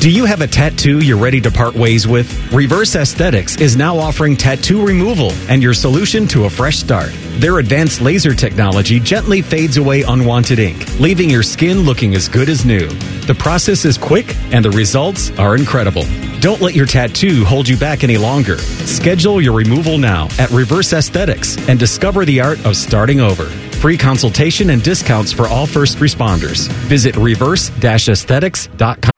Do you have a tattoo you're ready to part ways with? Reverse Aesthetics is now offering tattoo removal and your solution to a fresh start. Their advanced laser technology gently fades away unwanted ink, leaving your skin looking as good as new. The process is quick and the results are incredible. Don't let your tattoo hold you back any longer. Schedule your removal now at Reverse Aesthetics and discover the art of starting over. Free consultation and discounts for all first responders. Visit reverse-aesthetics.com.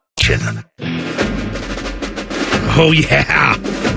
Oh, yeah.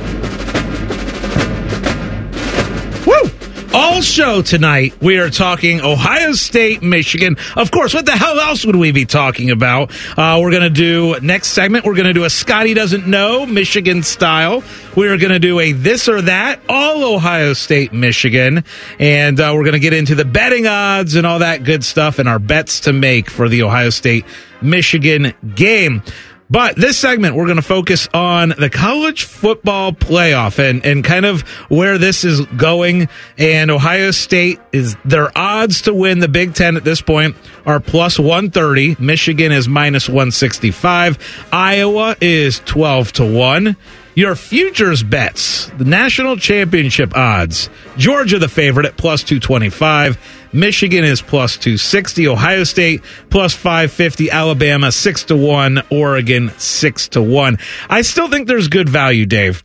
Show tonight, we are talking Ohio State, Michigan. Of course, what the hell else would we be talking about? Uh, we're going to do, next segment, we're going to do a Scotty Doesn't Know, Michigan style. We are going to do a this or that, all Ohio State, Michigan. And uh, we're going to get into the betting odds and all that good stuff and our bets to make for the Ohio State, Michigan game. But this segment, we're going to focus on the college football playoff and, and kind of where this is going. And Ohio State is their odds to win the Big Ten at this point are plus 130. Michigan is minus 165. Iowa is 12 to 1. Your futures bets, the national championship odds. Georgia, the favorite at plus 225. Michigan is plus 260. Ohio State plus 550. Alabama 6 to 1. Oregon 6 to 1. I still think there's good value, Dave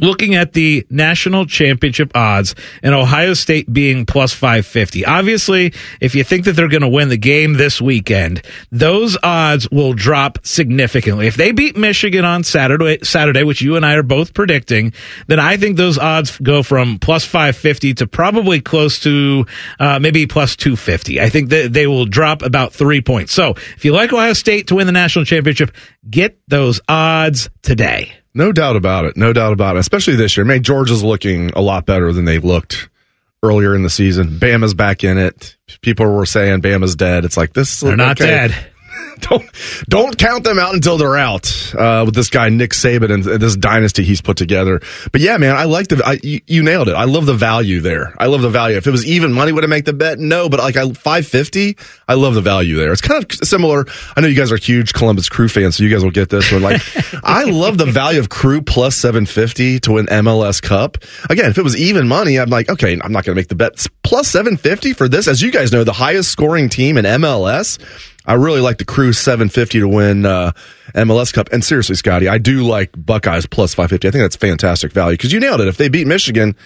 looking at the national championship odds and Ohio State being plus 550. Obviously, if you think that they're going to win the game this weekend, those odds will drop significantly. If they beat Michigan on Saturday, Saturday, which you and I are both predicting, then I think those odds go from plus 550 to probably close to uh, maybe plus 250. I think that they will drop about three points. So if you like Ohio State to win the national championship, get those odds today. No doubt about it. No doubt about it. Especially this year. I mean, Georgia's looking a lot better than they've looked earlier in the season. Bama's back in it. People were saying Bama's dead. It's like this. They're not okay. dead. don't don't count them out until they're out uh, with this guy Nick Saban and this dynasty he's put together. But yeah, man, I like the I, you, you, nailed it. I love the value there. I love the value. If it was even money, would I make the bet? No, but like I five fifty, I love the value there. It's kind of similar. I know you guys are huge Columbus Crew fans, so you guys will get this one. Like I love the value of Crew plus seven fifty to win MLS Cup. Again, if it was even money, I'm like, okay, I'm not going to make the bet. Plus seven fifty for this, as you guys know, the highest scoring team in MLS. I really like the Crew 750 to win uh, MLS Cup. And seriously, Scotty, I do like Buckeyes plus 550. I think that's fantastic value because you nailed it. If they beat Michigan,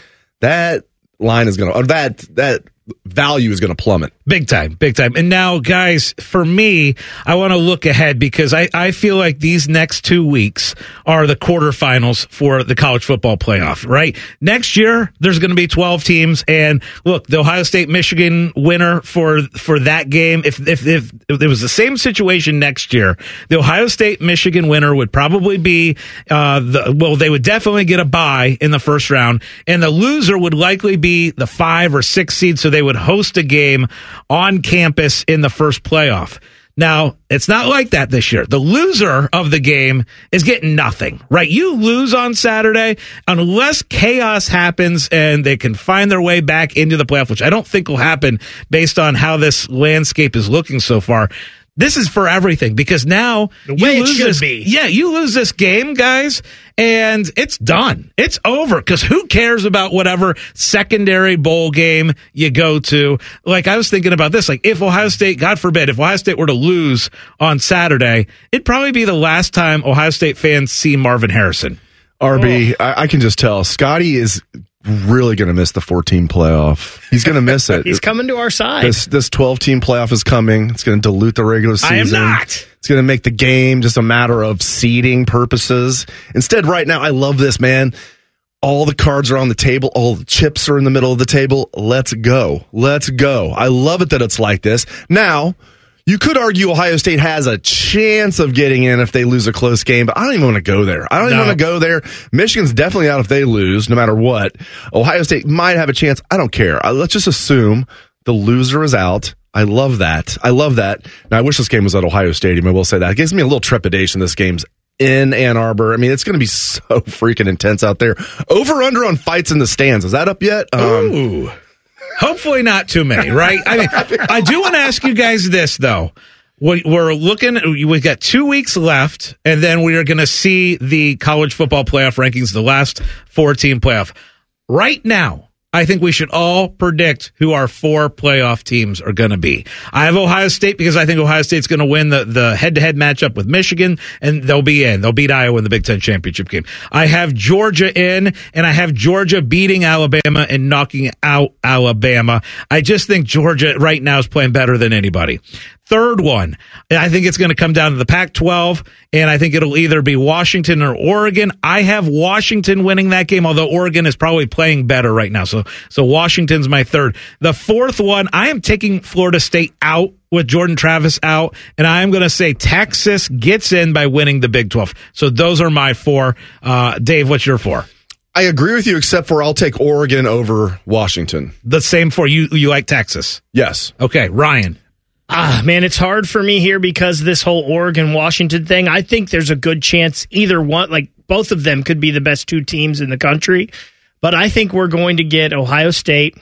that line is going to, that, that value is going to plummet. Big time, big time. And now, guys, for me, I want to look ahead because I, I feel like these next two weeks are the quarterfinals for the college football playoff, right? Next year, there's going to be 12 teams. And look, the Ohio State Michigan winner for, for that game, if, if, if, if it was the same situation next year, the Ohio State Michigan winner would probably be, uh, the, well, they would definitely get a bye in the first round. And the loser would likely be the five or six seed. So they would host a game on campus in the first playoff. Now, it's not like that this year. The loser of the game is getting nothing, right? You lose on Saturday unless chaos happens and they can find their way back into the playoff, which I don't think will happen based on how this landscape is looking so far. This is for everything because now the way you it lose should this, be. Yeah, you lose this game, guys, and it's done. It's over because who cares about whatever secondary bowl game you go to? Like I was thinking about this, like if Ohio State, God forbid, if Ohio State were to lose on Saturday, it'd probably be the last time Ohio State fans see Marvin Harrison. RB, oh. I, I can just tell Scotty is really going to miss the 14 playoff. He's going to miss it. He's coming to our side. This this 12 team playoff is coming. It's going to dilute the regular season. I am not. It's going to make the game just a matter of seeding purposes. Instead, right now, I love this, man. All the cards are on the table. All the chips are in the middle of the table. Let's go. Let's go. I love it that it's like this. Now, you could argue Ohio State has a chance of getting in if they lose a close game, but I don't even want to go there. I don't even want to go there. Michigan's definitely out if they lose, no matter what. Ohio State might have a chance. I don't care. Uh, Let's just assume the loser is out. I love that. I love that. Now, I wish this game was at Ohio Stadium. I will say that. It gives me a little trepidation. This game's in Ann Arbor. I mean, it's going to be so freaking intense out there. Over under on fights in the stands. Is that up yet? Um, Ooh. Hopefully not too many, right? I mean, I do want to ask you guys this though. We- We're looking, we've got two weeks left, and then we are going to see the college football playoff rankings, the last four team playoff. Right now, I think we should all predict who our four playoff teams are going to be. I have Ohio State because I think Ohio State's going to win the, the head-to-head matchup with Michigan, and they'll be in. They'll beat Iowa in the Big Ten championship game. I have Georgia in, and I have Georgia beating Alabama and knocking out Alabama. I just think Georgia right now is playing better than anybody. Third one, I think it's going to come down to the Pac 12, and I think it'll either be Washington or Oregon. I have Washington winning that game, although Oregon is probably playing better right now. So, so Washington's my third. The fourth one, I am taking Florida State out with Jordan Travis out, and I am going to say Texas gets in by winning the Big 12. So those are my four. Uh, Dave, what's your four? I agree with you, except for I'll take Oregon over Washington. The same for you. You like Texas? Yes. Okay, Ryan. Ah, man, it's hard for me here because this whole Oregon Washington thing. I think there's a good chance either one, like both of them, could be the best two teams in the country. But I think we're going to get Ohio State.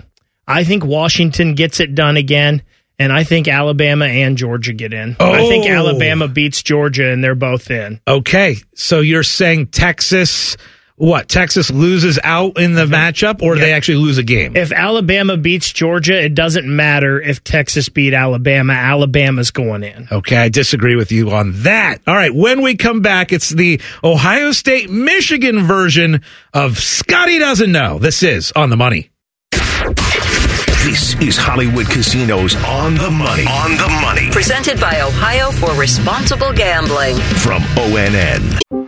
I think Washington gets it done again. And I think Alabama and Georgia get in. Oh. I think Oh. Alabama beats Georgia and they're both in. Okay, so you're saying Texas, what? Texas loses out in the mm-hmm. matchup, or they actually lose a game? If Alabama beats Georgia, it doesn't matter if Texas beat Alabama. Alabama's going in. Okay, I disagree with you on that. All right, when we come back, it's the Ohio State Michigan version of Scotty Doesn't Know. This is On the Money. This is Hollywood Casinos on the money. On the money Presented by Ohio for Responsible Gambling. from ONN.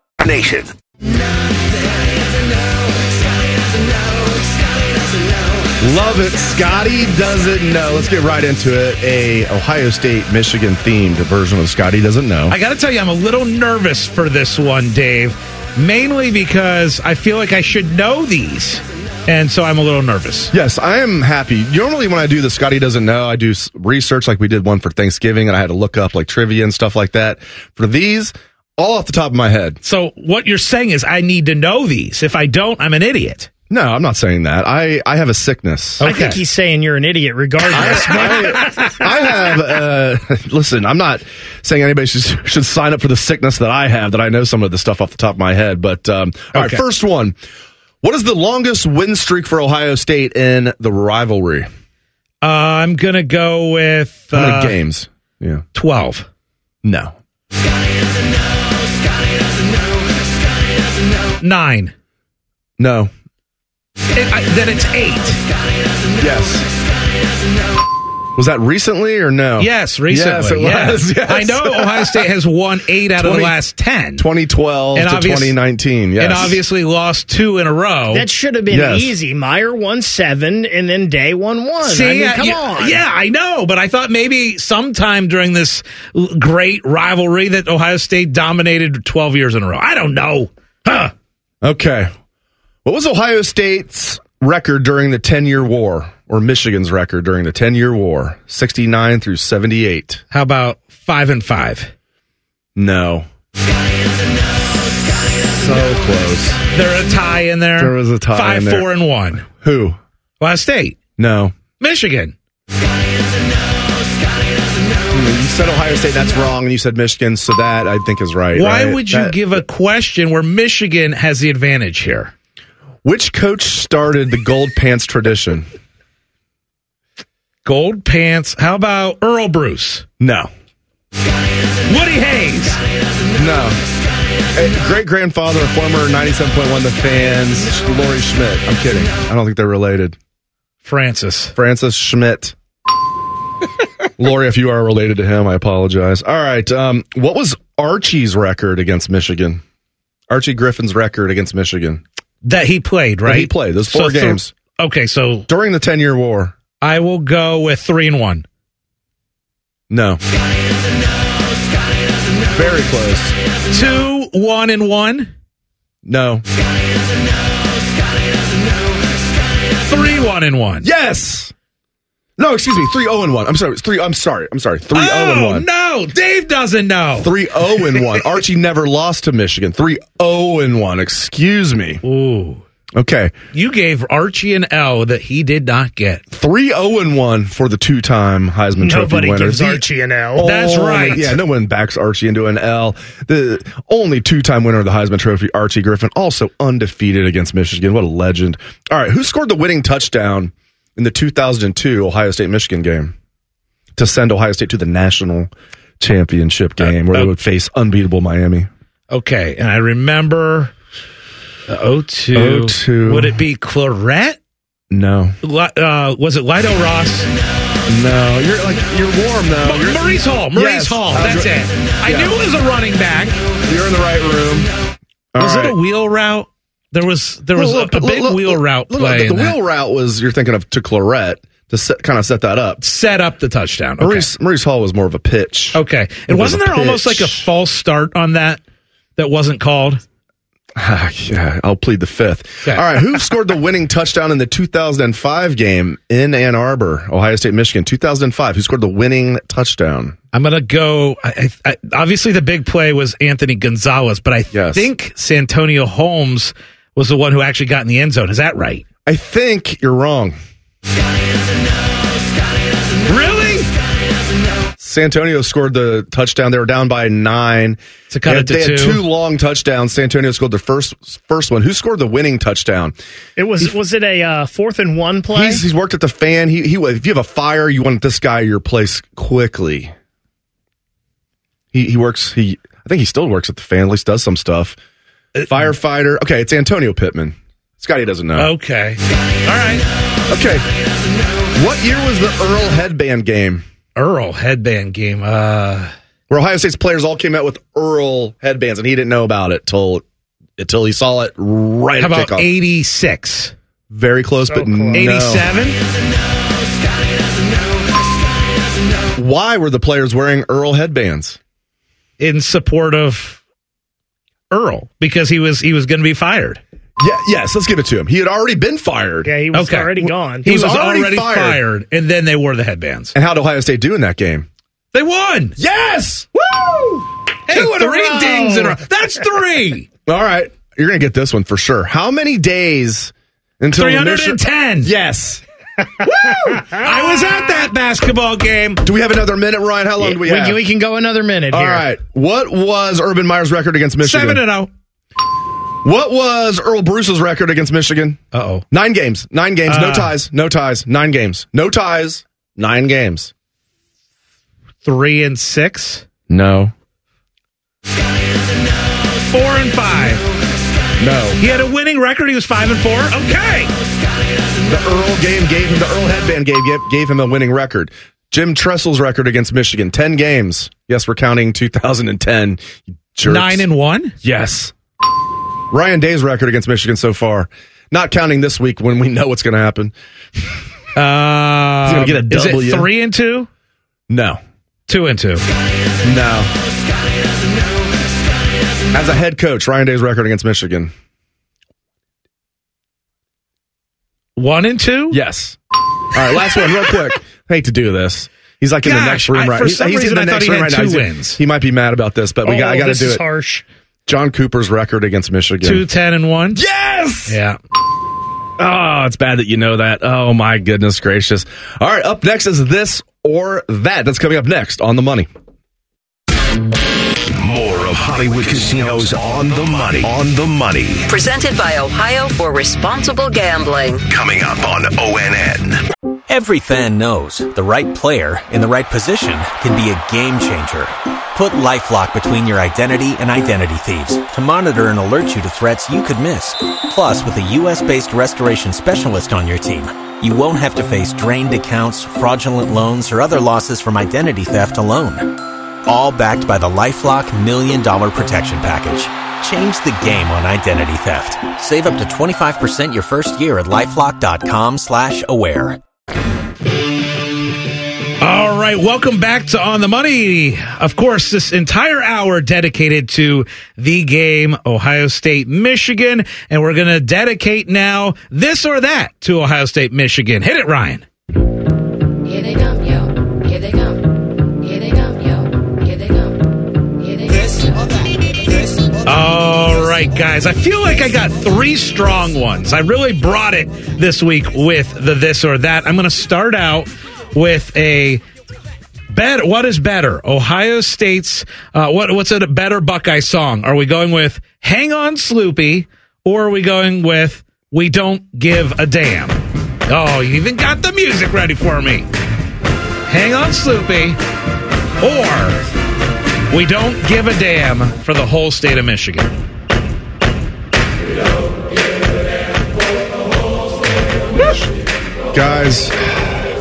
Nation. Love it. Scotty doesn't know. Let's get right into it. A Ohio State Michigan themed version of Scotty doesn't know. I got to tell you, I'm a little nervous for this one, Dave, mainly because I feel like I should know these. And so I'm a little nervous. Yes, I am happy. Normally, when I do the Scotty doesn't know, I do research like we did one for Thanksgiving, and I had to look up like trivia and stuff like that. For these, all off the top of my head. So what you're saying is I need to know these. If I don't, I'm an idiot. No, I'm not saying that. I I have a sickness. I think he's saying you're an idiot regardless. I, I have. Uh, listen, I'm not saying anybody should should sign up for the sickness that I have. That I know some of the stuff off the top of my head. But um, all right, Okay. first one. What is the longest win streak for Ohio State in the rivalry? Uh, I'm going to go with How many uh, games? Yeah. 12. No. Nine. No. It- I- then it's eight. Yes. Was that recently or no? Yes, recently. Yes, it yes. was. Yes. I know Ohio State has won eight out of the last 10. 2012 And to obvious- 2019. Yes. And obviously lost two in a row. That should have been Yes. easy. Meyer won seven, and then Day won one. See, I mean, come yeah, on. Yeah, I know, but I thought maybe sometime during this great rivalry that Ohio State dominated 12 years in a row. I don't know. Huh. Okay. What was Ohio State's record during the 10 year war, or Michigan's record during the 10 year war? 69 through 78. How about five and five? No. So close. There a tie in there. There was a tie Five, in there. four, and one. Who? Ohio State, No. Michigan. You said Ohio State, that's wrong, and you said Michigan, so that I think is right. Why right? would you That- give a question where Michigan has the advantage here? Which coach started the gold pants tradition? Gold pants. How about Earle Bruce? No. Woody Hayes. No. Great grandfather, former 97.1 The Fans, Lori Schmidt. I'm kidding. I don't think they're related. Francis. Francis Schmidt. Lori, if you are related to him, I apologize. All right. Um, what was Archie's record against Michigan? Archie Griffin's record against Michigan That he played, right? he played, those four th- games. okay, so during the 10 year war. I will go with three and one. No. Very close. Two, one, and one. No. Three, one, and one. Yes. No, excuse me. 3 0 and 1. I'm sorry. It's 3 I'm sorry. I'm sorry. 3 0 and Oh 1. no, Dave doesn't know. 3 0 and 1. Archie never lost to Michigan. 3 0 and 1. Excuse me. Ooh, Okay. you gave Archie an L that he did not get. 3 0 and 1 for the two time Heisman Trophy Nobody winner. gives The Archie an L. That's only- right. Yeah, no one backs Archie into an L. The only two time winner of the Heisman Trophy, Archie Griffin, also undefeated against Michigan. What a legend. All right. Who scored the winning touchdown in the 2002 Ohio State Michigan game to send Ohio State to the national championship game where uh, they would face unbeatable Miami? Okay, and I remember the 02. 02. Would it be Clarett? No. Uh, was it Lydell Ross? No. You're like, you're warm though. You're, Maurice Hall. Maurice Yes. Hall. That's it. I Yeah. knew it was a running back. you're in the right room. All was right. it a wheel route? There was there was Little- a, a big little- wheel route play. The, in that. wheel route was you're thinking of to Clarett to set, kind of set that up. set up the touchdown. Okay. Maurice Maurice Hall was more of a pitch. Okay. And was wasn't a there almost like a false start on that that wasn't called? yeah, I'll plead the fifth. Okay. All right, who scored the winning touchdown in the 2005 game in Ann Arbor, Ohio State, Michigan? 2005. Who scored the winning touchdown? I'm going to go. I, I, I- obviously, the big play was Anthony Gonzalez, but I Yes. think Santonio Holmes was the one who actually got in the end zone. Is that right? I think you're wrong. Really? Santonio scored the touchdown. They were down by nine. To cut They it to they had two. two long touchdowns. Santonio scored the first first one. Who scored the winning touchdown? It was was it a uh, fourth and one play? He's, he's worked at the fan. He, he if you have a fire, you want this guy at your place quickly. He he works. He I think he still works at the fan. At least does some stuff. Firefighter. Okay, it's Antonio Pittman. Scotty doesn't know. Okay. All right. Okay. What year was the Earle headband game Earle headband game. Uh, where Ohio State's players all came out with Earle headbands and he didn't know about it till until he saw it right how at about kickoff. 86? Very close, but no. 87? Why were the players wearing Earle headbands? In support of Earle because he was he was going to be fired. Yeah, yes, let's give it to him. He had already been fired. yeah, he was Okay. already gone. He, was was, already already, fired. fired. and then they wore the headbands. And how did Ohio State do in that game? They won. Yes! Woo! Hey, Two in a three row. dings in a row. That's three. All right. You're going to get this one for sure. How many days until Three the hundred Michigan- ten. Yes. I was at that basketball game. Do we have another minute, Ryan? How long do we we, have? can, we can go another minute All here. right. What was Urban Meyer's record against Michigan? Seven and zero. What was Earle Bruce's record against Michigan? Uh oh. Nine games. Nine games. no Uh. ties. No ties. Nine games. No ties. Nine games. Three and six. No. Four and five. No. He had a winning record. He was five and four. Okay. The Earle game gave him the Earle headband gave, gave him a winning record. Jim Tressel's record against Michigan, ten games. Yes, we're counting 2010. jerks. Nine and one. yes. Ryan Day's record against Michigan so far, not counting this week when we know what's going to happen. Uh, He's gonna get a Is it three and two? No, Two and two. no. As a head coach, Ryan Day's record against Michigan, One and two? Yes. All right, last one, real quick. I hate to do this. He's like in the next room I- right. for he's some he's reason in the I thought next he room had right now. two He's- wins. He might be mad about this, but we got. I Oh, got to this do is it. harsh. John Cooper's record against Michigan. Two, ten, and one? Yes. Yeah. Oh, it's bad that you know that. Oh my goodness gracious. All right, up next is this or that. That's coming up next on the money. More of Hollywood Casinos on the money. On the money. Presented by Ohio for Responsible Gambling. Coming up on ONN. Every fan knows the right player in the right position can be a game changer. Put LifeLock between your identity and identity thieves to monitor and alert you to threats you could miss. Plus, with a U.S.-based restoration specialist on your team, you won't have to face drained accounts, fraudulent loans, or other losses from identity theft alone. All backed by the LifeLock Million Dollar Protection Package. Change the game on identity theft. Save up to 25% your first year at LifeLock.com slash aware. All right, welcome back to On the Money. Of course, this entire hour dedicated to the game Ohio State Michigan, and we're going to dedicate now this or that to Ohio State Michigan. Hit it, Ryan. All right, guys. I feel like I got three strong ones. I really brought it this week with the this or that. I'm going to start out with a better. What is better? Ohio State's uh, what? What's a better Buckeye song? Are we going with "Hang On, Sloopy" or are we going with "We Don't Give a Damn"? Oh, you even got the music ready for me. "Hang On, Sloopy" or "We Don't Give a Damn" for the whole state of Michigan. Guys,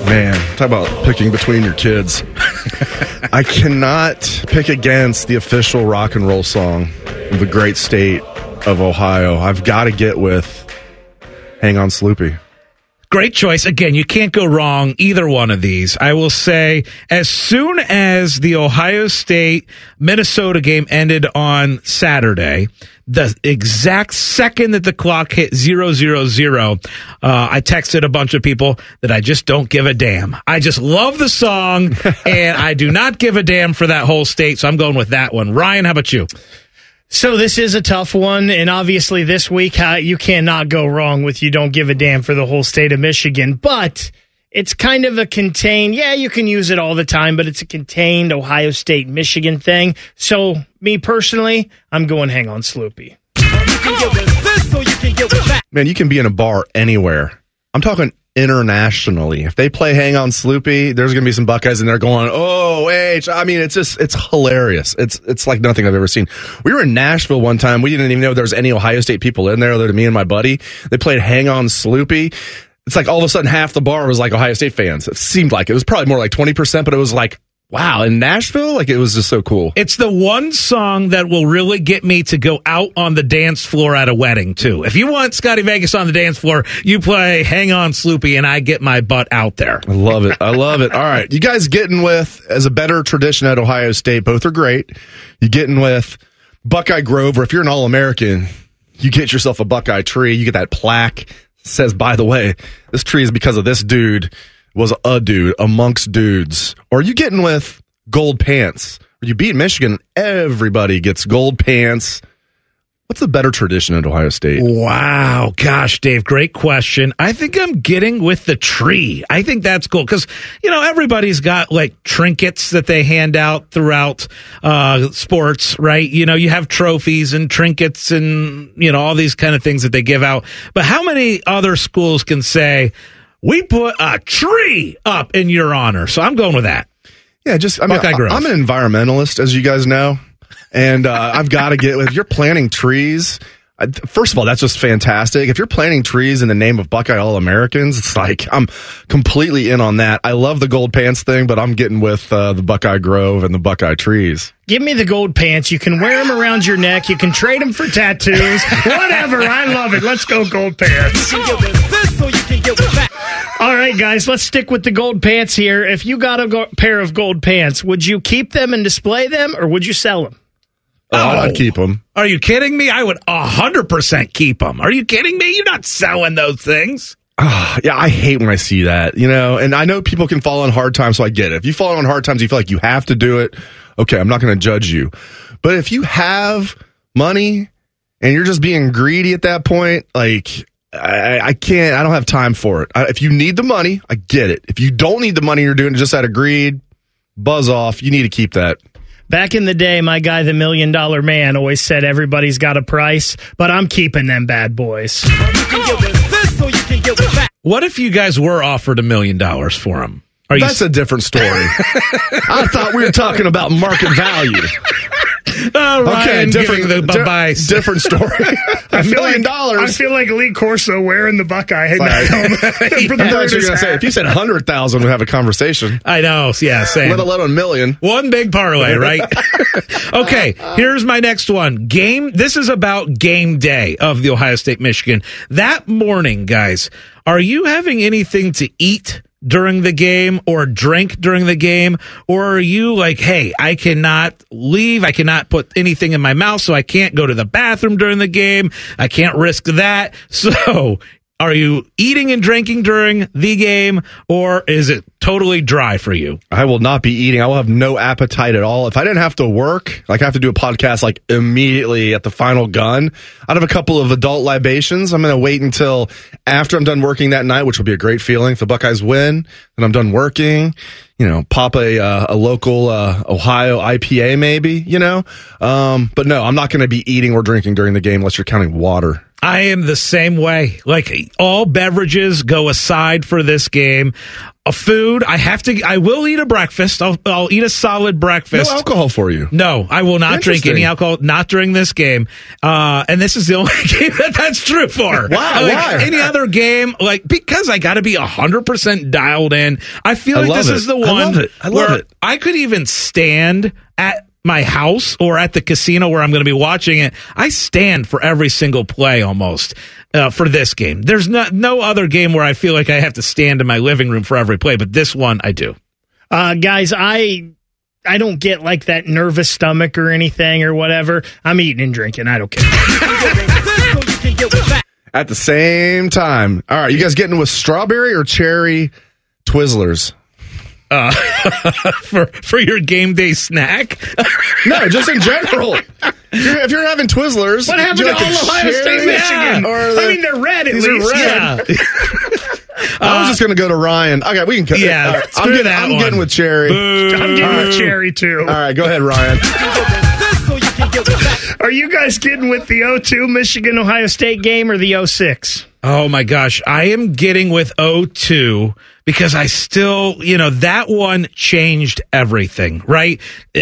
man, talk about picking between your kids. I cannot pick against the official rock and roll song of the great state of Ohio. I've got to get with Hang On Sloopy. Great choice. Again, you can't go wrong either one of these. I will say as soon as the Ohio State Minnesota game ended on Saturday, the exact second that the clock hit zero zero zero, uh, I texted a bunch of people that I just don't give a damn. I just love the song and I do not give a damn for that whole state. So I'm going with that one. Ryan, how about you? So this is a tough one, and obviously this week you cannot go wrong with you don't give a damn for the whole state of Michigan. But it's kind of a contained. Yeah, you can use it all the time, but it's a contained Ohio State Michigan thing. So me personally, I'm going hang on Sloopy. Man, you can be in a bar anywhere. I'm talking internationally. If they play Hang On Sloopy, there's going to be some Buckeyes in there going, "Oh, H." I mean, it's just it's hilarious. It's it's like nothing I've ever seen. We were in Nashville one time. We didn't even know there was any Ohio State people in there other than me and my buddy. They played Hang On Sloopy. It's like all of a sudden half the bar was like Ohio State fans. It seemed like it was probably more like 20%, but it was like, wow, in Nashville, like it was just so cool. It's the one song that will really get me to go out on the dance floor at a wedding, too. If you want Scotty Vegas on the dance floor, you play Hang On Sloopy and I get my butt out there. I love it. I love it. All right. You guys getting with, as a better tradition at Ohio State, both are great. You getting with Buckeye Grove, or if you're an All American, you get yourself a Buckeye tree. You get that plaque. Says, by the way, this tree is because of this dude was a dude amongst dudes. Or are you getting with gold pants? You beat Michigan, everybody gets gold pants. What's the better tradition at Ohio State? Wow. Gosh, Dave, great question. I think I'm getting with the tree. I think that's cool because, you know, everybody's got like trinkets that they hand out throughout uh, sports, right? You know, you have trophies and trinkets and, you know, all these kind of things that they give out. But how many other schools can say, we put a tree up in your honor? So I'm going with that. Yeah, just I mean, Buckeye Grove. I'm an environmentalist, as you guys know, and uh, I've got to get with. If you're planting trees, first of all, that's just fantastic. If you're planting trees in the name of Buckeye All Americans, it's like I'm completely in on that. I love the gold pants thing, but I'm getting with uh, the Buckeye Grove and the Buckeye trees. Give me the gold pants. You can wear them around your neck. You can trade them for tattoos. Whatever. I love it. Let's go gold pants. All right, guys, let's stick with the gold pants here. If you got a go- pair of gold pants, would you keep them and display them or would you sell them? Oh, oh. I'd keep them. Are you kidding me? I would 100% keep them. Are you kidding me? You're not selling those things. Ah, yeah, I hate when I see that, you know, and I know people can fall on hard times, so I get it. If you fall on hard times, you feel like you have to do it. Okay, I'm not going to judge you. But if you have money and you're just being greedy at that point, like, I, I can't, I don't have time for it. I, if you need the money, I get it. If you don't need the money, you're doing it just out of greed, buzz off, you need to keep that. Back in the day, my guy, the million dollar man, always said everybody's got a price, but I'm keeping them bad boys. What if you guys were offered a million dollars for him? Are you That's a different story. I thought we were talking about market value. Uh, Ryan different, giving the di- different story. A million dollars. I feel like Lee Corso wearing the Buckeye Like- the I thought you were going to say, if you said 100,000, we'd have a conversation, I know. Yeah, same. let alone a million. One big parlay, right? okay, here's my next one. Game. This is about game day of the Ohio State Michigan. That morning, guys, are you having anything to eat? During the game or drink during the game, or are you like, hey, I cannot leave, I cannot put anything in my mouth, so I can't go to the bathroom during the game, I can't risk that. So, are you eating and drinking during the game, or is it totally dry for you? I will not be eating. I will have no appetite at all. If I didn't have to work, like I have to do a podcast like immediately at the final gun, I'd have a couple of adult libations. I'm going to wait until after I'm done working that night, which will be a great feeling. If the Buckeyes win, and I'm done working. You know, pop a uh, a local uh, Ohio IPA, maybe. You know, um, but no, I'm not going to be eating or drinking during the game unless you're counting water. I am the same way. Like all beverages go aside for this game. A food, I have to. I will eat a breakfast. I'll, I'll eat a solid breakfast. No alcohol for you. No, I will not drink any alcohol. Not during this game. Uh, and this is the only game that that's true for. Why? Like, Why? Any other game, like because I got to be hundred percent dialed in. I feel I like this it. is the I one love it. I love where it. I could even stand at my house or at the casino where I'm going to be watching it. I stand for every single play almost uh, for this game. There's no no other game where I feel like I have to stand in my living room for every play, but this one I do. Uh, guys, I I don't get like that nervous stomach or anything or whatever. I'm eating and drinking. I don't care. At the same time. All right, you guys getting with strawberry or cherry Twizzlers? Uh, for for your game day snack. No, just in general. if, you're, if you're having Twizzlers, What happened do to like all the Ohio State, cherry Michigan? Or the, I mean, they're red at These are red. Yeah. I was just going to go to Ryan. Okay, we can cut Yeah, all right, screw I'm, getting, that I'm one. getting with cherry. I'm getting with cherry too. All right, go ahead, Ryan. Are you guys getting with the 02 Michigan Ohio State game or the 06? Oh my gosh, I am getting with 02 because I still, you know, that one changed everything, right?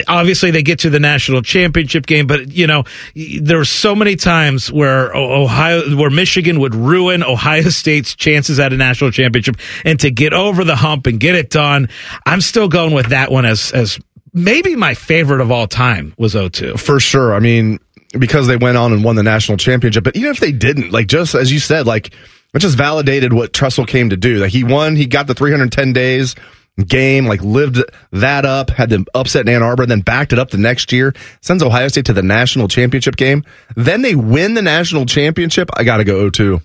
Obviously they get to the national championship game, but you know, there were so many times where Ohio, where Michigan would ruin Ohio State's chances at a national championship and to get over the hump and get it done. I'm still going with that one as, as maybe my favorite of all time was 02. For sure. I mean, because they went on and won the national championship. But even if they didn't, like just as you said, like it just validated what Tressel came to do. Like he won, he got the 310 days game, like lived that up, had them upset in Ann Arbor, then backed it up the next year, sends Ohio State to the national championship game. Then they win the national championship. I got to go 0-2.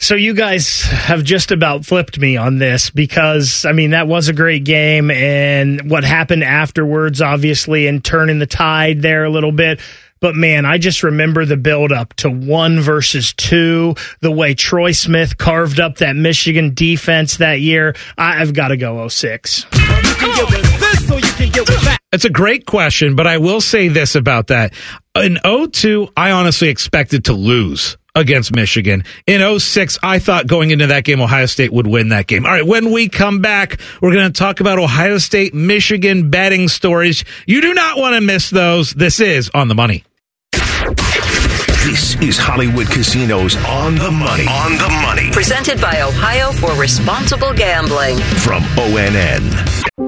So you guys have just about flipped me on this because I mean that was a great game and what happened afterwards obviously and turning the tide there a little bit. But man, I just remember the build up to one versus two, the way Troy Smith carved up that Michigan defense that year. I've got to go 06. It's a great question, but I will say this about that. In 02, I honestly expected to lose against Michigan. In 06, I thought going into that game, Ohio State would win that game. All right, when we come back, we're going to talk about Ohio State, Michigan betting stories. You do not want to miss those. This is On the Money. This is Hollywood Casinos on the money. On the money Presented by Ohio for Responsible Gambling. from ONN.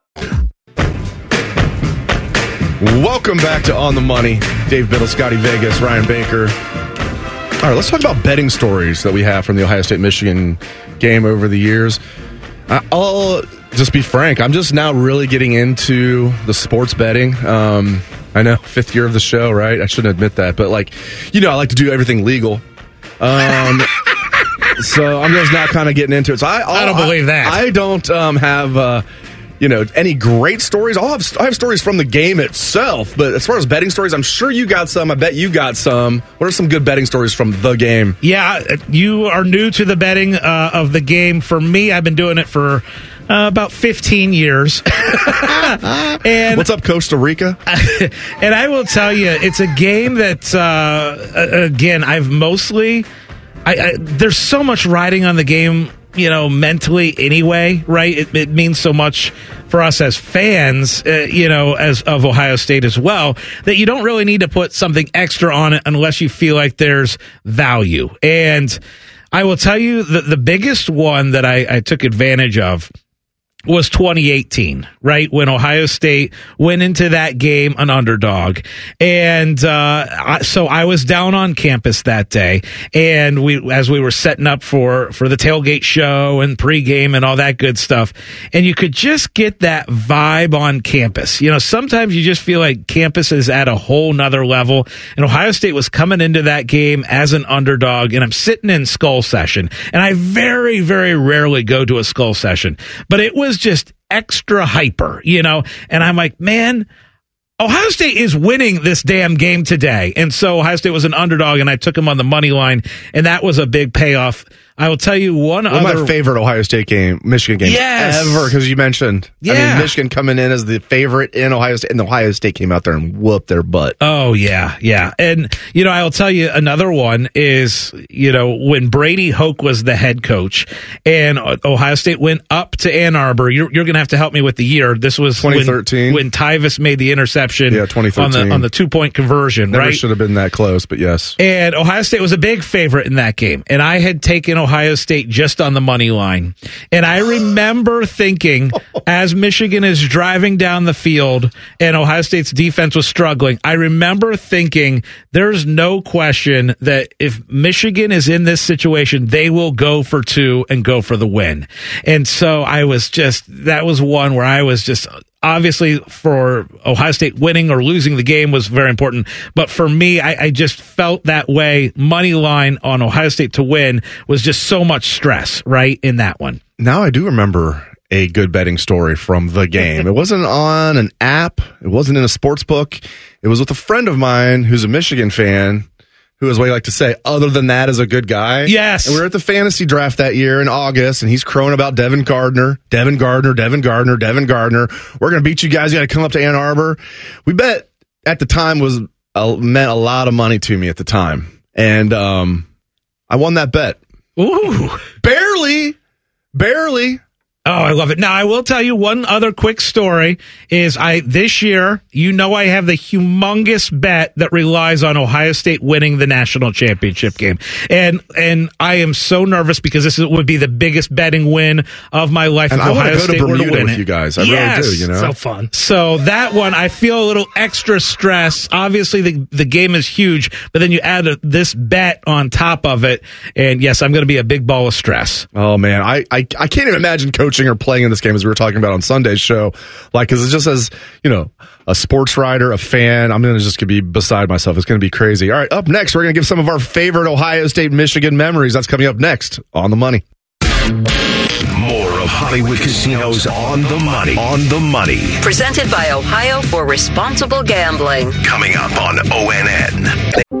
Welcome back to On the Money. Dave Biddle, Scotty Vegas, Ryan Baker. All right, let's talk about betting stories that we have from the Ohio State Michigan game over the years. I- I'll just be frank. I'm just now really getting into the sports betting. Um, I know, fifth year of the show, right? I shouldn't admit that, but like, you know, I like to do everything legal. Um, so I'm just now kind of getting into it. So I, I don't believe that. I don't um, have. Uh, you know, any great stories? I'll have, I have stories from the game itself, but as far as betting stories, I'm sure you got some. I bet you got some. What are some good betting stories from the game? Yeah, you are new to the betting uh, of the game. For me, I've been doing it for uh, about 15 years. and What's up, Costa Rica? and I will tell you, it's a game that, uh, again, I've mostly. I, I, there's so much riding on the game, you know, mentally anyway, right? It, it means so much for us as fans, uh, you know, as of Ohio State as well, that you don't really need to put something extra on it unless you feel like there's value. And I will tell you that the biggest one that I, I took advantage of was 2018, right? When Ohio State went into that game an underdog. And, uh, I, so I was down on campus that day and we, as we were setting up for, for the tailgate show and pregame and all that good stuff. And you could just get that vibe on campus. You know, sometimes you just feel like campus is at a whole nother level and Ohio State was coming into that game as an underdog and I'm sitting in skull session and I very, very rarely go to a skull session, but it was just extra hyper, you know? And I'm like, man, Ohio State is winning this damn game today. And so Ohio State was an underdog and I took him on the money line and that was a big payoff. I will tell you one One of other my favorite Ohio State game, Michigan game Yes. ever, because you mentioned. I mean, Michigan coming in as the favorite in Ohio State, and Ohio State came out there and whooped their butt. Oh yeah, yeah. And you know, I'll tell you another one is, you know, when Brady Hoke was the head coach and Ohio State went up to Ann Arbor. You're, you're going to have to help me with the year. This was when- 2013. when, Tyvis made the interception Yeah, 2013. on the on the two-point conversion, Never right? should have been that close, but yes. And Ohio State was a big favorite in that game. And I had taken Ohio State just on the money line. And I remember thinking, as Michigan is driving down the field and Ohio State's defense was struggling, I remember thinking, there's no question that if Michigan is in this situation, they will go for two and go for the win. And so I was just, that was one where I was just obviously for Ohio State winning or losing the game was very important. But for me, I, I just felt that way. Money line on Ohio State to win was just so much stress, right? In that one. Now I do remember a good betting story from the game. it wasn't on an app. It wasn't in a sports book. It was with a friend of mine who's a Michigan fan who, as what I like to say, other than that, is a good guy. Yes. And we were at the fantasy draft that year in August, and he's crowing about Devin Gardner, Devin Gardner, Devin Gardner, Devin Gardner. We're going to beat you guys. You got to come up to Ann Arbor. We bet at the time was uh, meant a lot of money to me at the time. And, um, I won that bet. Ooh. Barely, barely. Oh, I love it. Now, I will tell you one other quick story is I, this year, you know, I have the humongous bet that relies on Ohio State winning the national championship game. And, and I am so nervous because this is, would be the biggest betting win of my life. And if I Ohio to go to State were Bermuda win with it. you guys. I Yes. really do, you know? So fun. So that one, I feel a little extra stress. Obviously, the the game is huge, but then you add a, this bet on top of it, and yes, I'm going to be a big ball of stress. Oh man, I, I I can't even imagine coaching or playing in this game as we were talking about on Sunday's show. Like, because it's just as you know, a sports writer, a fan, I'm gonna just gonna be beside myself. It's gonna be crazy. All right, up next, we're gonna give some of our favorite Ohio State, Michigan memories. That's coming up next on the money. More of Hollywood Casinos on the money. On the money. Presented by Ohio for Responsible Gambling. Coming up on ONN.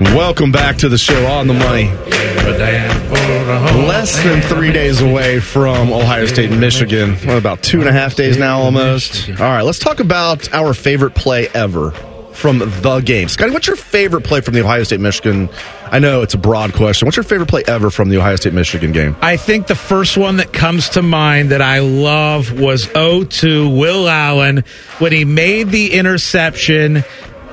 Welcome back to the show on the money. Less than three days away from Ohio State, Michigan. What, about two and a half days now, almost. All right, let's talk about our favorite play ever from the game. Scotty, what's your favorite play from the Ohio State Michigan? I know it's a broad question. What's your favorite play ever from the Ohio State Michigan game? I think the first one that comes to mind that I love was 0-2 Will Allen when he made the interception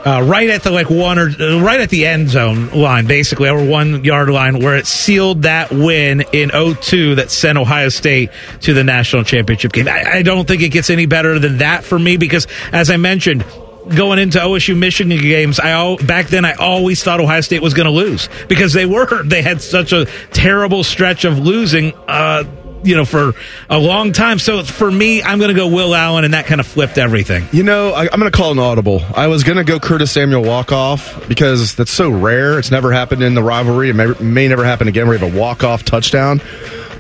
uh, right at the like one or uh, right at the end zone line, basically, or one yard line, where it sealed that win in 0-2 that sent Ohio State to the national championship game. I, I don't think it gets any better than that for me because, as I mentioned, going into OSU Michigan games, I al- back then I always thought Ohio State was going to lose because they were they had such a terrible stretch of losing. Uh, you know, for a long time. So for me, I'm going to go Will Allen, and that kind of flipped everything. You know, I, I'm going to call an audible. I was going to go Curtis Samuel walk off because that's so rare. It's never happened in the rivalry. It may, may never happen again where you have a walk off touchdown.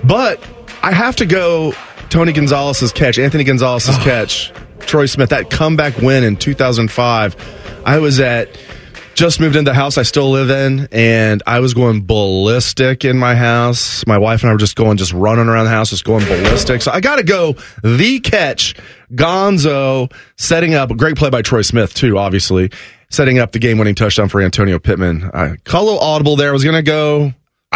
But I have to go Tony Gonzalez's catch, Anthony Gonzalez's catch, Troy Smith, that comeback win in 2005. I was at just moved into the house I still live in, and I was going ballistic in my house. My wife and I were just going, just running around the house, just going ballistic. So I got to go the catch, Gonzo setting up a great play by Troy Smith too, obviously setting up the game-winning touchdown for Antonio Pittman. I little audible there. I was going to go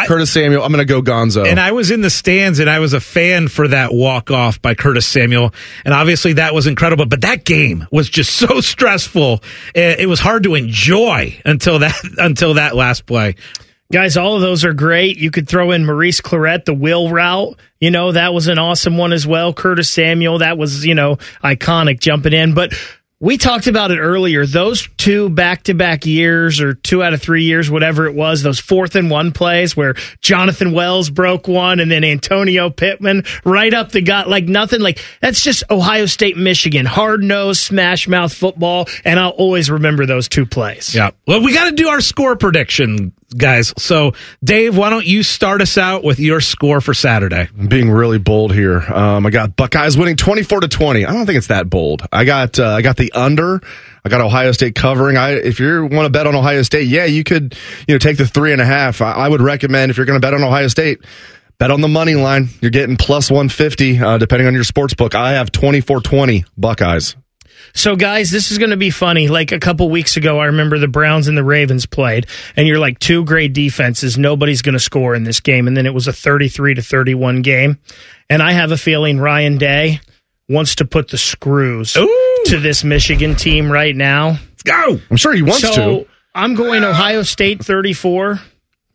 Curtis Samuel. I'm going to go Gonzo. And I was in the stands and I was a fan for that walk off by Curtis Samuel. And obviously that was incredible. But that game was just so stressful. It it was hard to enjoy until that until that last play. Guys, all of those are great. You could throw in Maurice Clarett, the wheel route. You know, that was an awesome one as well. Curtis Samuel, that was, you know, iconic jumping in. But we talked about it earlier. Those two back to back years or two out of three years, whatever it was, those fourth and one plays where Jonathan Wells broke one and then Antonio Pittman right up the gut like nothing. Like that's just Ohio State, Michigan, hard nosed, smash mouth football. And I'll always remember those two plays. Yeah. Well, we got to do our score prediction, guys. So, Dave, why don't you start us out with your score for Saturday? I'm being really bold here. Um, I got Buckeyes winning 24 to 20. I don't think it's that bold. I got uh, I got the under. I got Ohio State covering. I if you want to bet on Ohio State, yeah, you could you know take the three and a half. I, I would recommend if you're going to bet on Ohio State. Bet on the money line. You're getting plus 150, uh, depending on your sports book. I have 24 20 Buckeyes. So, guys, this is going to be funny. Like a couple weeks ago, I remember the Browns and the Ravens played, and you're like two great defenses. Nobody's going to score in this game, and then it was a 33 to 31 game. And I have a feeling Ryan Day wants to put the screws to this Michigan team right now. Let's go. I'm sure he wants so to. I'm going Ohio State 34,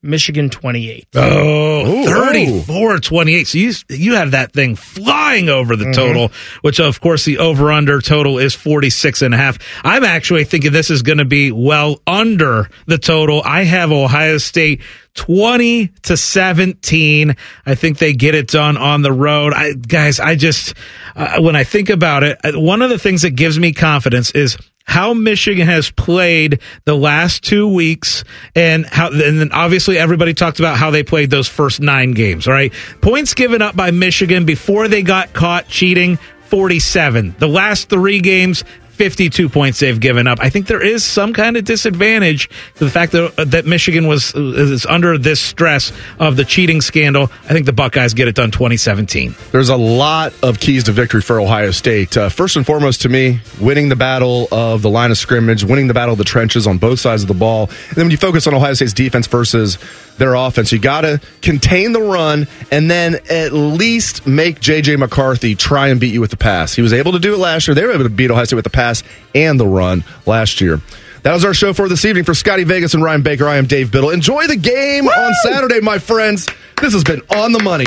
Michigan 28. Oh, 34 28. So you, you have that thing flying over the total, which of course the over under total is 46 and a half. I'm actually thinking this is going to be well under the total. I have Ohio State 20 to 17. I think they get it done on the road. I, guys, I just, uh, when I think about it, uh, one of the things that gives me confidence is how Michigan has played the last two weeks and how, and then obviously everybody talked about how they played those first nine games, right? Points given up by Michigan before they got caught cheating, 47. The last three games, 52 points they've given up. I think there is some kind of disadvantage to the fact that that Michigan was is under this stress of the cheating scandal. I think the Buckeyes get it done 2017. There's a lot of keys to victory for Ohio State. Uh, first and foremost, to me, winning the battle of the line of scrimmage, winning the battle of the trenches on both sides of the ball. And then when you focus on Ohio State's defense versus their offense, you got to contain the run and then at least make J.J. McCarthy try and beat you with the pass. He was able to do it last year. They were able to beat Ohio State with the pass and the run last year. That was our show for this evening. For Scotty Vegas and Ryan Baker, I am Dave Biddle. Enjoy the game on Saturday, my friends. This has been On the Money.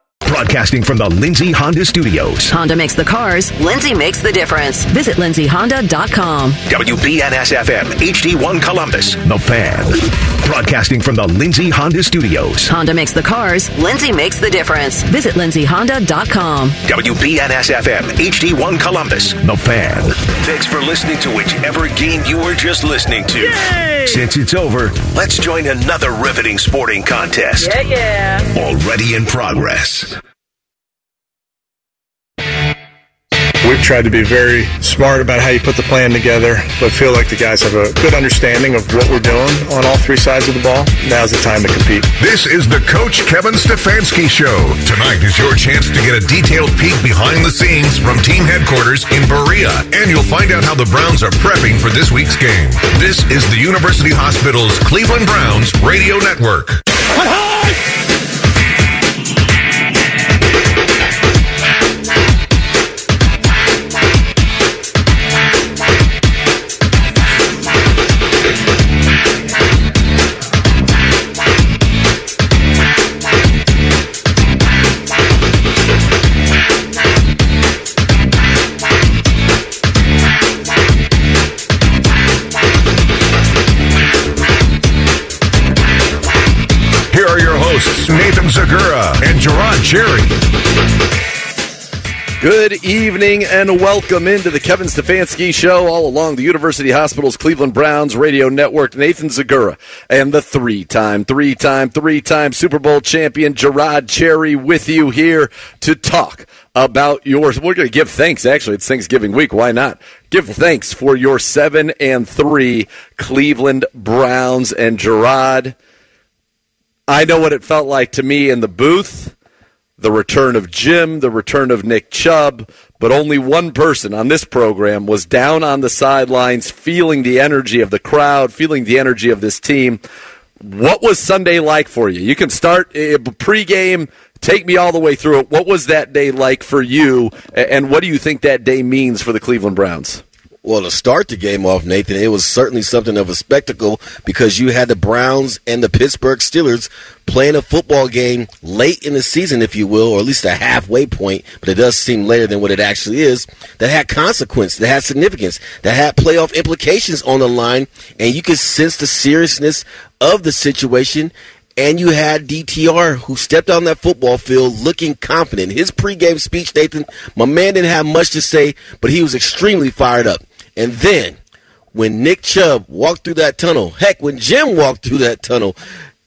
Broadcasting from the Lindsay Honda Studios. Honda makes the cars, Lindsay makes the difference. Visit lindsayhonda.com. WBNS FM, HD1 Columbus, The Fan. Broadcasting from the Lindsay Honda Studios. Honda makes the cars, Lindsay makes the difference. Visit lindsayhonda.com. WBNS FM, HD1 Columbus, The Fan. Thanks for listening to whichever game you were just listening to. Since it's over, let's join another riveting sporting contest. Yeah, yeah. Already in progress. We've tried to be very smart about how you put the plan together, but feel like the guys have a good understanding of what we're doing on all three sides of the ball. Now's the time to compete. This is the Coach Kevin Stefanski Show. Tonight is your chance to get a detailed peek behind the scenes from team headquarters in Berea, and you'll find out how the Browns are prepping for this week's game. This is the University Hospital's Cleveland Browns Radio Network. Zegura and Jerod Cherry. Good evening and welcome into the Kevin Stefanski Show all along the University Hospital's Cleveland Browns radio network. Nathan Zegura and the three-time, three-time, three-time Super Bowl champion Jerod Cherry with you here to talk about yours. We're going to give thanks. Actually, it's Thanksgiving week. Why not? Give thanks for your seven and three Cleveland Browns and Jerod. I know what it felt like to me in the booth the return of Jim, the return of Nick Chubb, but only one person on this program was down on the sidelines, feeling the energy of the crowd, feeling the energy of this team. What was Sunday like for you? You can start uh, pregame, take me all the way through it. What was that day like for you, and what do you think that day means for the Cleveland Browns? Well, to start the game off, Nathan, it was certainly something of a spectacle because you had the Browns and the Pittsburgh Steelers playing a football game late in the season, if you will, or at least a halfway point, but it does seem later than what it actually is, that had consequence, that had significance, that had playoff implications on the line, and you could sense the seriousness of the situation. And you had DTR who stepped on that football field looking confident. His pregame speech, Nathan, my man didn't have much to say, but he was extremely fired up. And then when Nick Chubb walked through that tunnel, heck, when Jim walked through that tunnel,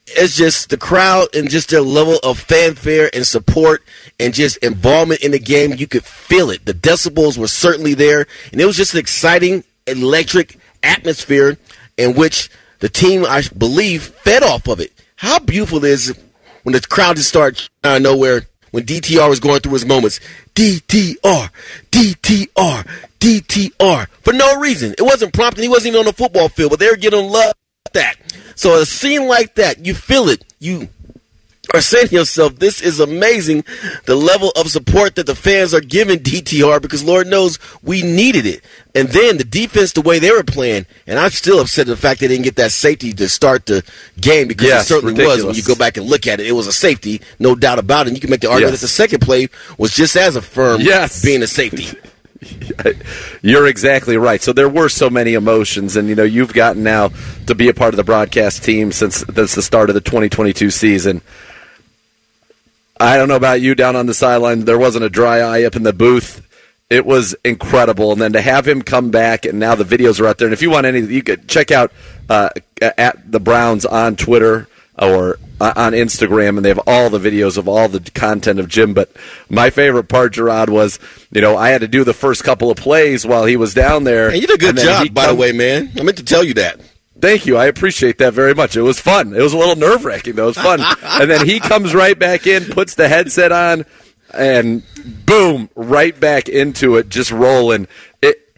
it's just the crowd and just their level of fanfare and support and just involvement in the game. You could feel it. The decibels were certainly there, and it was just an exciting, electric atmosphere in which the team, I believe, fed off of it. How beautiful it is when the crowd just starts out of nowhere when DTR was going through his moments. DTR, DTR, DTR for no reason. It wasn't prompted. He wasn't even on the football field, but they were getting love that. So a scene like that, you feel it. You are saying to yourself, this is amazing, the level of support that the fans are giving DTR because Lord knows we needed it. And then the defense, the way they were playing, and I'm still upset at the fact they didn't get that safety to start the game because Yes, it certainly was when you go back and look at it. It was a safety, no doubt about it. And you can make the argument Yes. that the second play was just as affirmed Yes. being a safety. You're exactly right. So there were so many emotions, and you know you've gotten now to be a part of the broadcast team since since the start of the 2022 season. I don't know about you down on the sideline. There wasn't a dry eye up in the booth. It was incredible, and then to have him come back, and now the videos are out there. And if you want any, you could check out uh, at the Browns on Twitter or uh, on Instagram, and they have all the videos of all the content of Jim. But my favorite part, Jerod, was you know I had to do the first couple of plays while he was down there. And you did a good job, by the way, man. I meant to tell you that. Thank you. I appreciate that very much. It was fun. It was a little nerve wracking, though. It was fun. and then he comes right back in, puts the headset on, and boom, right back into it, just rolling.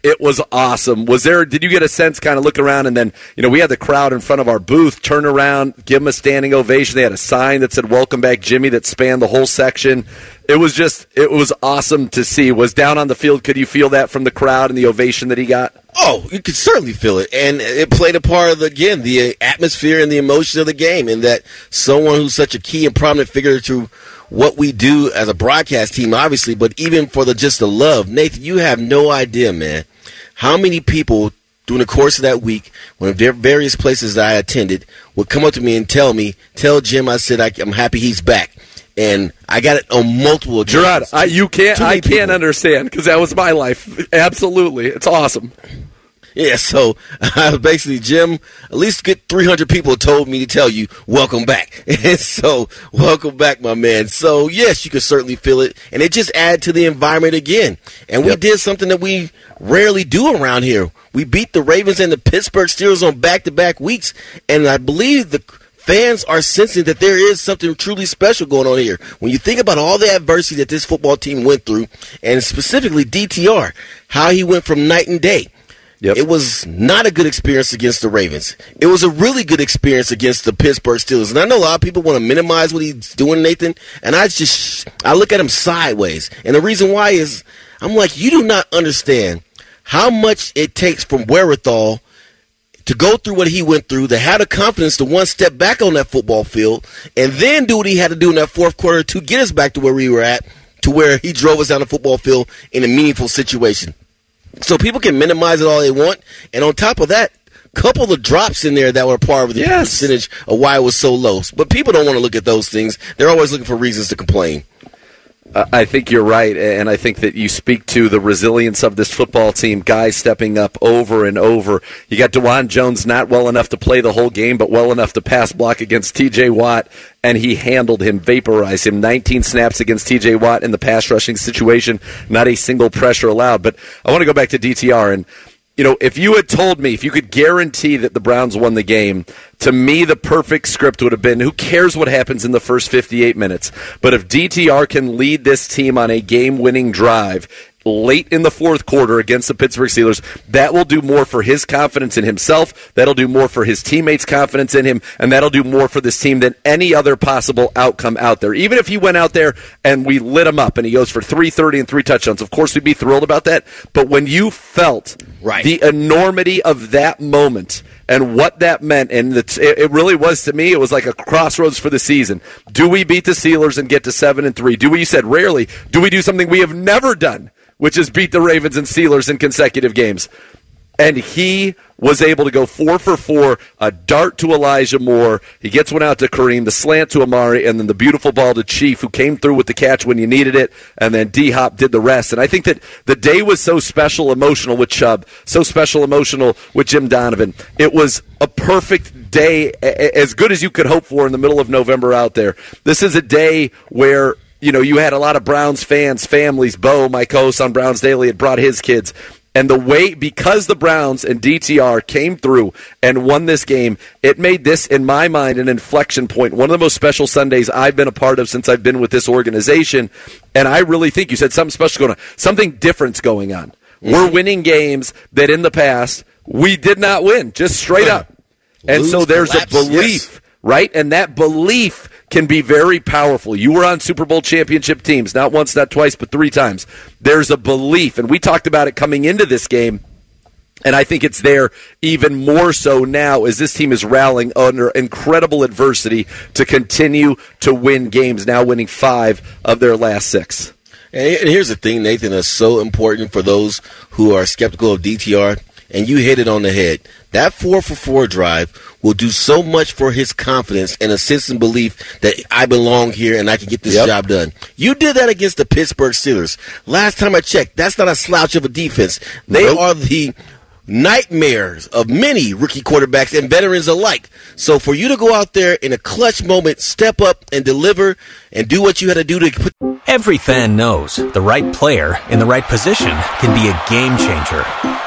It was awesome. Was there? Did you get a sense, kind of look around, and then you know we had the crowd in front of our booth turn around, give him a standing ovation. They had a sign that said "Welcome back, Jimmy," that spanned the whole section. It was just, it was awesome to see. Was down on the field. Could you feel that from the crowd and the ovation that he got? Oh, you could certainly feel it, and it played a part of the, again the uh, atmosphere and the emotion of the game. In that someone who's such a key and prominent figure to what we do as a broadcast team, obviously, but even for the just the love, Nathan, you have no idea, man, how many people during the course of that week, when there various places that I attended, would come up to me and tell me, "Tell Jim, I said I, I'm happy he's back." And I got it on multiple Jerod. I, you can't. I can't people. understand because that was my life. Absolutely, it's awesome. Yeah, so uh, basically, Jim, at least get 300 people told me to tell you, welcome back. And so, welcome back, my man. So, yes, you can certainly feel it. And it just added to the environment again. And we did something that we rarely do around here. We beat the Ravens and the Pittsburgh Steelers on back to back weeks. And I believe the fans are sensing that there is something truly special going on here. When you think about all the adversity that this football team went through, and specifically DTR, how he went from night and day. It was not a good experience against the Ravens. It was a really good experience against the Pittsburgh Steelers. And I know a lot of people want to minimize what he's doing, Nathan. And I just, I look at him sideways. And the reason why is, I'm like, you do not understand how much it takes from wherewithal to go through what he went through, to have the confidence to one step back on that football field, and then do what he had to do in that fourth quarter to get us back to where we were at, to where he drove us down the football field in a meaningful situation. So people can minimize it all they want, and on top of that, couple of drops in there that were part of the percentage of why it was so low. But people don't want to look at those things. They're always looking for reasons to complain. I think you're right, and I think that you speak to the resilience of this football team. Guys stepping up over and over. You got Dawand Jones not well enough to play the whole game, but well enough to pass block against T.J. Watt, and he handled him, vaporized him. 19 snaps against T.J. Watt in the pass rushing situation, not a single pressure allowed. But I want to go back to DTR and you know, if you had told me, if you could guarantee that the Browns won the game, to me, the perfect script would have been who cares what happens in the first 58 minutes? But if DTR can lead this team on a game winning drive, late in the fourth quarter against the Pittsburgh Steelers, that will do more for his confidence in himself. That'll do more for his teammates' confidence in him, and that'll do more for this team than any other possible outcome out there. Even if he went out there and we lit him up and he goes for 330 and three touchdowns, of course we'd be thrilled about that. But when you felt Right. the enormity of that moment and what that meant, and it really was to me, it was like a crossroads for the season. Do we beat the Steelers and get to seven and three? Do we? You said rarely. Do we do something we have never done, which is beat the Ravens and Steelers in consecutive games? And he was able to go four for four, a dart to Elijah Moore. He gets one out to Kareem, the slant to Amari, and then the beautiful ball to Chief, who came through with the catch when you needed it, and then D Hop did the rest. And I think that the day was so special emotional with Chubb, so special emotional with Jim Donovan. It was a perfect day, as good as you could hope for in the middle of November out there. This is a day where you know, you had a lot of Browns fans, families. Bo, my co-host on Browns Daily, had brought his kids. And the way, because the Browns and DTR came through and won this game, it made this, in my mind, an inflection point. One of the most special Sundays I've been a part of since I've been with this organization. And I really think you said something special going on. Something different's going on. We're mm-hmm. winning games that in the past we did not win, just straight up. And so there's collapse, a belief, right? And that belief can be very powerful. You were on Super Bowl championship teams, not once, not twice, but three times. There's a belief, and we talked about it coming into this game. And I think it's there even more so now as this team is rallying under incredible adversity to continue to win games, now winning five of their last six. And here's the thing, Nathan, that's so important for those who are skeptical of DTR, and you hit it on the head. That four for four drive will do so much for his confidence and a sense and belief that I belong here and I can get this Yep. job done. You did that against the Pittsburgh Steelers. Last time I checked, that's not a slouch of a defense. They Nope. are the nightmares of many rookie quarterbacks and veterans alike. So for you to go out there in a clutch moment, step up and deliver and do what you had to do to put Every fan knows the right player in the right position can be a game changer.